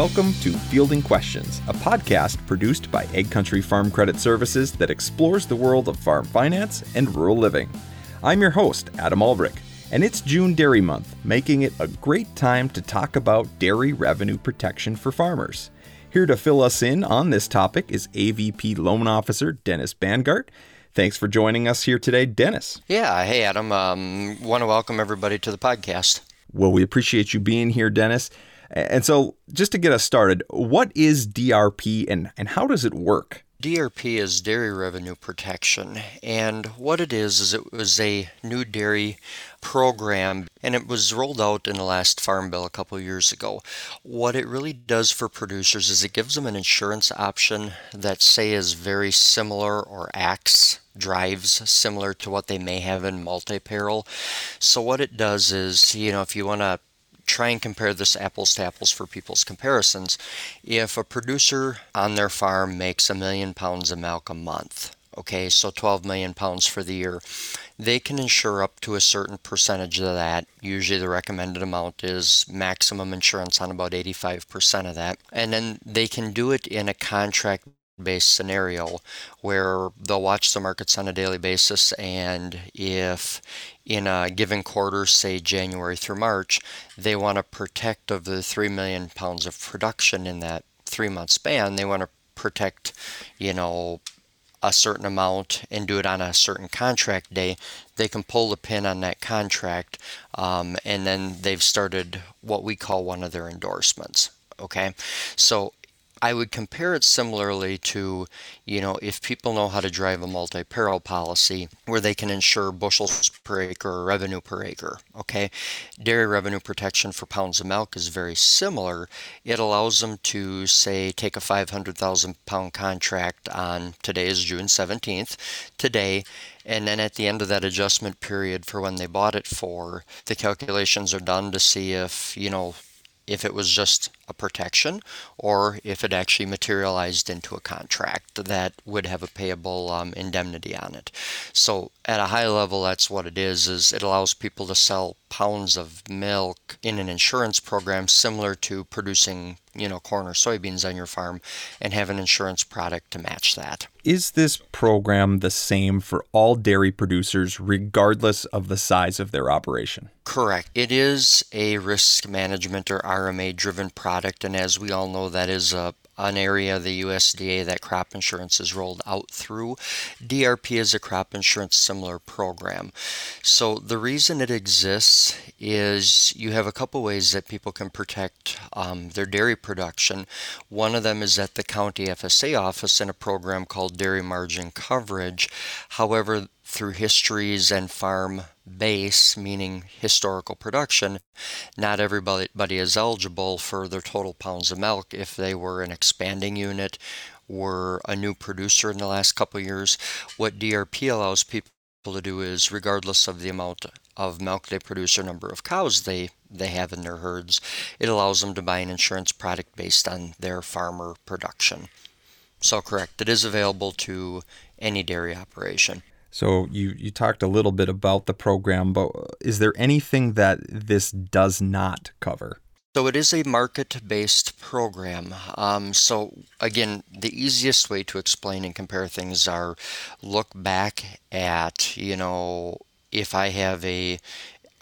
Welcome to Fielding Questions, a podcast produced by Ag Country Farm Credit Services that explores the world of farm finance and rural living. I'm your host, Adam Ulrich, and it's June Dairy Month, making it a great time to talk about dairy revenue protection for farmers. Here to fill us in on this topic is AVP Loan Officer Dennis Bangart. Thanks for joining us here today, Dennis. Yeah, hey Adam. Um, want to welcome everybody to the podcast. Well, we appreciate you being here, Dennis. And so, just to get us started, what is DRP and, and how does it work? DRP is Dairy Revenue Protection, and what it is is it was a new dairy program, and it was rolled out in the last Farm Bill a couple years ago. What it really does for producers is it gives them an insurance option that, say, is very similar or acts drives similar to what they may have in multi-peril. So what it does is, you know, if you want to try and compare this apples to apples for people's comparisons. If a producer on their farm makes a million pounds of milk a month, okay, so 12 million pounds for the year, they can insure up to a certain percentage of that. Usually the recommended amount is maximum insurance on about 85% of that. And then they can do it in a contract based scenario where they'll watch the markets on a daily basis and if in a given quarter say January through March they want to protect of the 3 million pounds of production in that 3 month span they want to protect you know a certain amount and do it on a certain contract day, they can pull the pin on that contract um, and then they've started what we call one of their endorsements. Okay, so I would compare it similarly to, you know, if people know how to drive a multi peril policy where they can insure bushels per acre or revenue per acre. Okay. Dairy revenue protection for pounds of milk is very similar. It allows them to, say, take a 500,000 pound contract on today is June 17th, today, and then at the end of that adjustment period for when they bought it for, the calculations are done to see if, you know, if it was just a protection or if it actually materialized into a contract that would have a payable um, indemnity on it. So at a high level, that's what it is, is it allows people to sell pounds of milk in an insurance program similar to producing you know corn or soybeans on your farm and have an insurance product to match that. Is this program the same for all dairy producers regardless of the size of their operation? Correct. It is a risk management or rma driven product and as we all know that is a an area of the USDA that crop insurance is rolled out through. DRP is a crop insurance similar program. So the reason it exists is you have a couple ways that people can protect um, their dairy production. One of them is at the county FSA office in a program called Dairy Margin Coverage. However, through histories and farm base, meaning historical production, not everybody is eligible for their total pounds of milk if they were an expanding unit, were a new producer in the last couple years. What DRP allows people to do is, regardless of the amount of milk they produce or number of cows they, they have in their herds, it allows them to buy an insurance product based on their farmer production. So, correct, it is available to any dairy operation. So you you talked a little bit about the program, but is there anything that this does not cover? So it is a market-based program. Um, so again, the easiest way to explain and compare things are look back at you know if I have a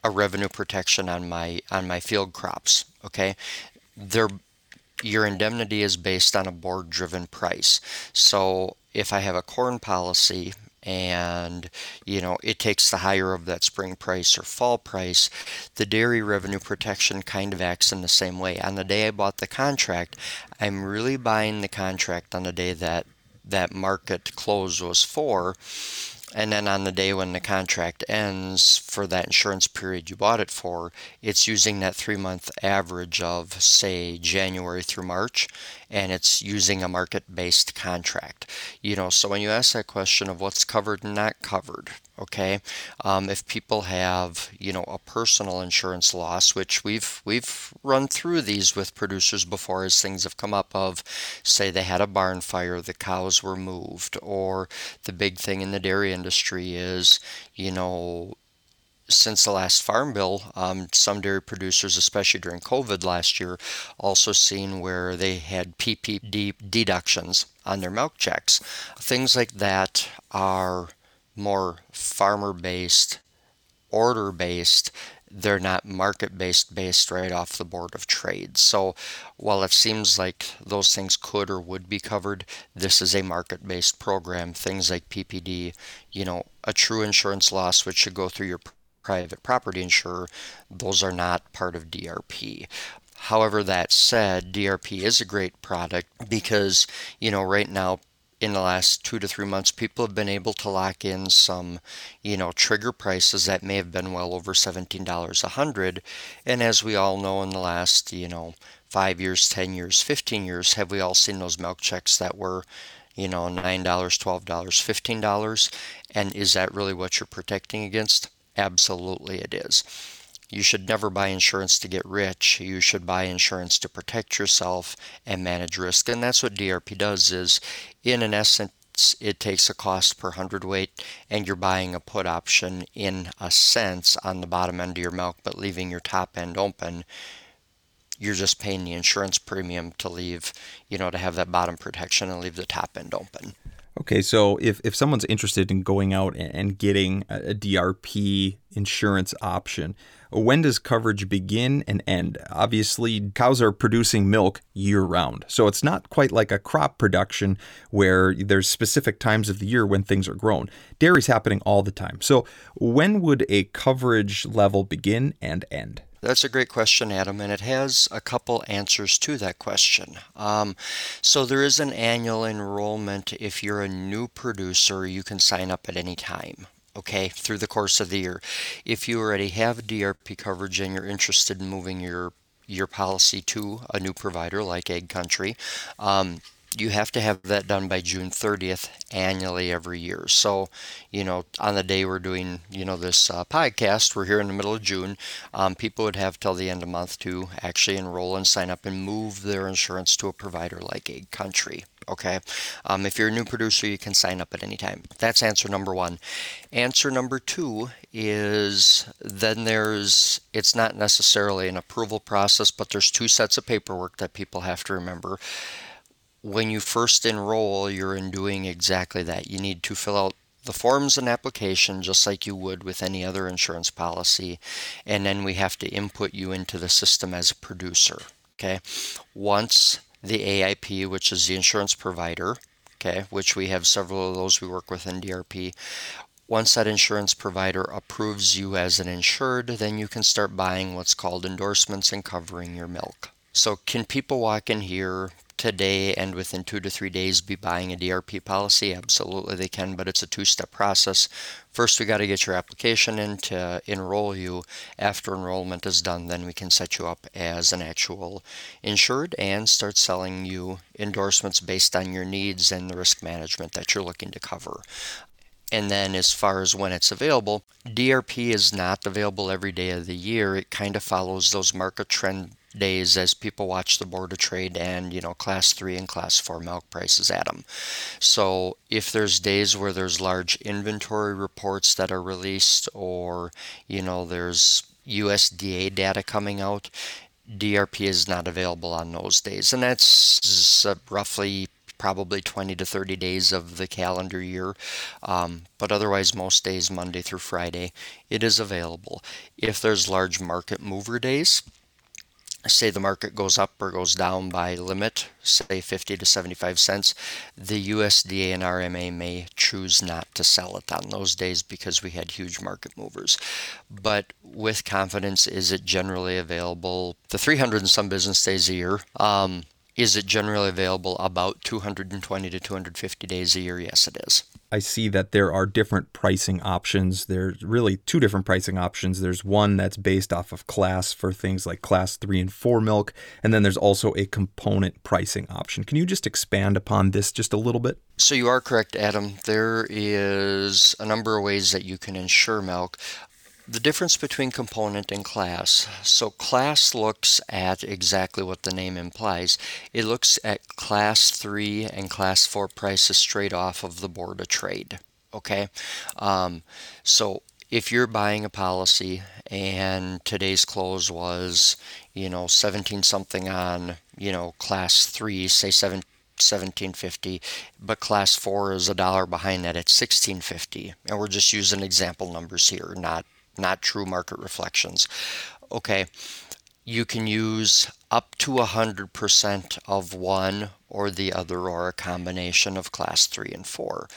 a revenue protection on my on my field crops. Okay, there your indemnity is based on a board driven price. So if I have a corn policy and you know it takes the higher of that spring price or fall price the dairy revenue protection kind of acts in the same way. On the day i bought the contract i'm really buying the contract on the day that that market close was for and then on the day when the contract ends for that insurance period you bought it for, it's using that three month average of, say, January through March, and it's using a market based contract. You know, so when you ask that question of what's covered and not covered, okay, um, if people have, you know, a personal insurance loss, which we've we've run through these with producers before as things have come up of, say, they had a barn fire, the cows were moved, or the big thing in the dairy industry is, you know, since the last farm bill, um, some dairy producers, especially during COVID last year, also seen where they had PPD deductions on their milk checks. Things like that are more farmer based, order based. They're not market based, based right off the Board of Trade. So while it seems like those things could or would be covered, this is a market based program. Things like PPD, you know, a true insurance loss, which should go through your private property insurer, those are not part of DRP. However, that said, DRP is a great product because, you know, right now, in the last two to three months, people have been able to lock in some, you know, trigger prices that may have been well over $17 a hundred. And as we all know, in the last, you know, five years, 10 years, 15 years, have we all seen those milk checks that were, you know, $9, $12, $15? And is that really what you're protecting against? Absolutely, it is. You should never buy insurance to get rich. You should buy insurance to protect yourself and manage risk. And that's what DRP does is in an essence it takes a cost per hundredweight and you're buying a put option in a sense on the bottom end of your milk but leaving your top end open you're just paying the insurance premium to leave you know to have that bottom protection and leave the top end open Okay, so if, if someone's interested in going out and getting a, DRP insurance option, when does coverage begin and end? Obviously, cows are producing milk year round. So it's not quite like a crop production where there's specific times of the year when things are grown. Dairy's happening all the time. So when would a coverage level begin and end? That's a great question, Adam, and it has a couple answers to that question. Um, so, there is an annual enrollment. If you're a new producer, you can sign up at any time, okay, through the course of the year. If you already have DRP coverage and you're interested in moving your your policy to a new provider like Ag Country, um, you have to have that done by June 30th annually every year. So, you know, on the day we're doing, you know, this uh, podcast, we're here in the middle of June. Um, people would have till the end of month to actually enroll and sign up and move their insurance to a provider like Ag Country. Okay. Um, if you're a new producer, you can sign up at any time. That's answer number one. Answer number two is then there's, it's not necessarily an approval process, but there's two sets of paperwork that people have to remember when you first enroll, you're in doing exactly that. You need to fill out the forms and application just like you would with any other insurance policy, and then we have to input you into the system as a producer. Okay. Once the AIP, which is the insurance provider, okay, which we have several of those we work with in DRP. Once that insurance provider approves you as an insured, then you can start buying what's called endorsements and covering your milk. So, can people walk in here, today and within two to three days be buying a DRP policy? Absolutely, they can, but it's a two step process. First, we got to get your application in to enroll you. After enrollment is done, then we can set you up as an actual insured and start selling you endorsements based on your needs and the risk management that you're looking to cover. And then, as far as when it's available, DRP is not available every day of the year. It kind of follows those market trend days as people watch the board of trade and you know class 3 and class 4 milk prices at them so if there's days where there's large inventory reports that are released or you know there's USDA data coming out DRP is not available on those days and that's uh, roughly probably 20 to 30 days of the calendar year. Um, but otherwise, most days, Monday through Friday, it is available. If there's large market mover days, say the market goes up or goes down by limit, say 50 to 75 cents, the USDA and RMA may choose not to sell it on those days because we had huge market movers. But with confidence, is it generally available the 300 and some business days a year? Um, is it generally available about 220 to 250 days a year? Yes, it is. I see that there are different pricing options. There's really two different pricing options. There's one that's based off of class for things like class three and four milk, and then there's also a component pricing option. Can you just expand upon this just a little bit? So you are correct, Adam. There is a number of ways that you can insure milk. The difference between component and class. So, class looks at exactly what the name implies. It looks at class 3 and class 4 prices straight off of the board of trade. Okay? Um, so, if you're buying a policy and today's close was, you know, 17 something on, you know, class 3, say 7 1750 but class 4 is a dollar behind that at 1650 and we're just using example numbers here not not true market reflections okay you can use up to 100% of one or the other or a combination of class 3 and 4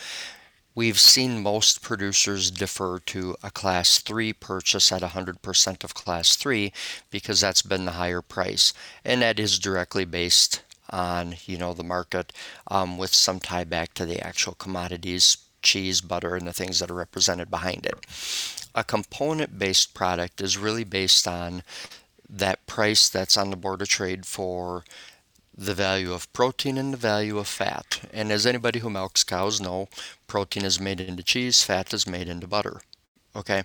We've seen most producers defer to a class 3 purchase at 100% of class 3 because that's been the higher price. And that is directly based on, you know, the market um, with some tie back to the actual commodities, cheese, butter, and the things that are represented behind it. A component based product is really based on that price that's on the board of trade for the value of protein and the value of fat. And as anybody who milks cows know, protein is made into cheese, fat is made into butter. Okay,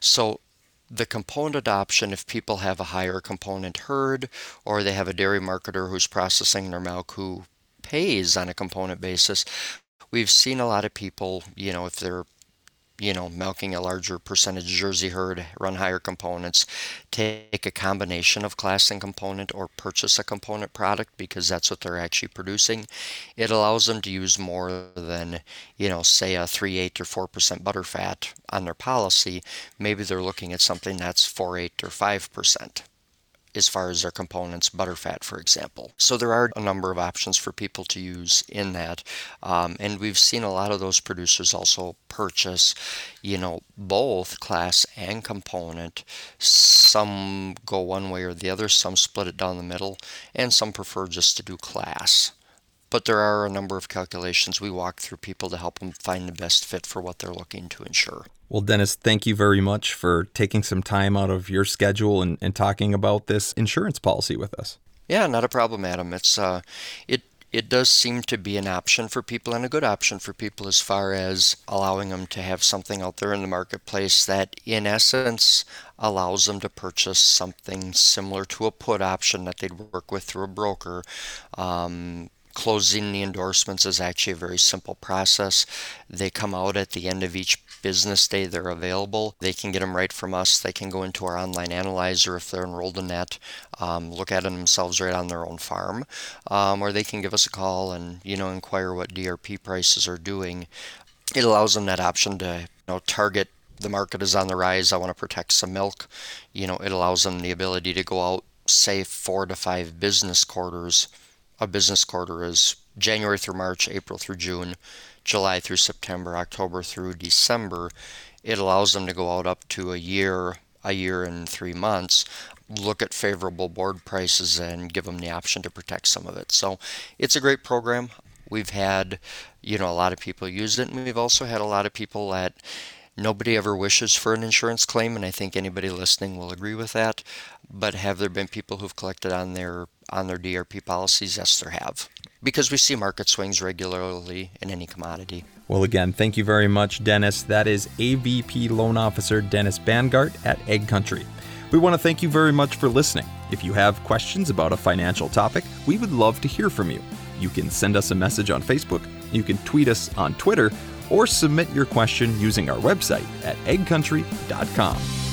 so the component option, if people have a higher component herd or they have a dairy marketer who's processing their milk who pays on a component basis, we've seen a lot of people, you know, if they're you know, milking a larger percentage Jersey herd, run higher components, take a combination of class and component or purchase a component product because that's what they're actually producing. It allows them to use more than, you know, say a 3 8 or 4% butter fat on their policy. Maybe they're looking at something that's 4 8 or 5% as far as their components, butterfat, for example. So there are a number of options for people to use in that. Um, and we've seen a lot of those producers also purchase, you know, both class and component. Some go one way or the other, some split it down the middle, and some prefer just to do class but there are a number of calculations we walk through people to help them find the best fit for what they're looking to insure. Well, Dennis, thank you very much for taking some time out of your schedule and, and talking about this insurance policy with us. Yeah, not a problem, Adam. It's uh, it it does seem to be an option for people and a good option for people as far as allowing them to have something out there in the marketplace that in essence allows them to purchase something similar to a put option that they'd work with through a broker um, closing the endorsements is actually a very simple process. They come out at the end of each business day they're available. They can get them right from us. They can go into our online analyzer if they're enrolled in that, um, look at them themselves right on their own farm, um, or they can give us a call and you know inquire what DRP prices are doing. It allows them that option to you know target the market is on the rise. I want to protect some milk. You know, it allows them the ability to go out, say four to five business quarters. A business quarter is January through March, April through June. July through September, October through December, it allows them to go out up to a year, a year and three months, look at favorable board prices and give them the option to protect some of it. So it's a great program. We've had, you know, a lot of people use it, and we've also had a lot of people that nobody ever wishes for an insurance claim, and I think anybody listening will agree with that. But have there been people who've collected on their on their DRP policies? Yes, there have because we see market swings regularly in any commodity. Well, again, thank you very much, Dennis. That is AVP Loan Officer Dennis Bangart at Ag Country. We want to thank you very much for listening. If you have questions about a financial topic, we would love to hear from you. You can send us a message on Facebook, you can tweet us on Twitter, or submit your question using our website at agcountry.com.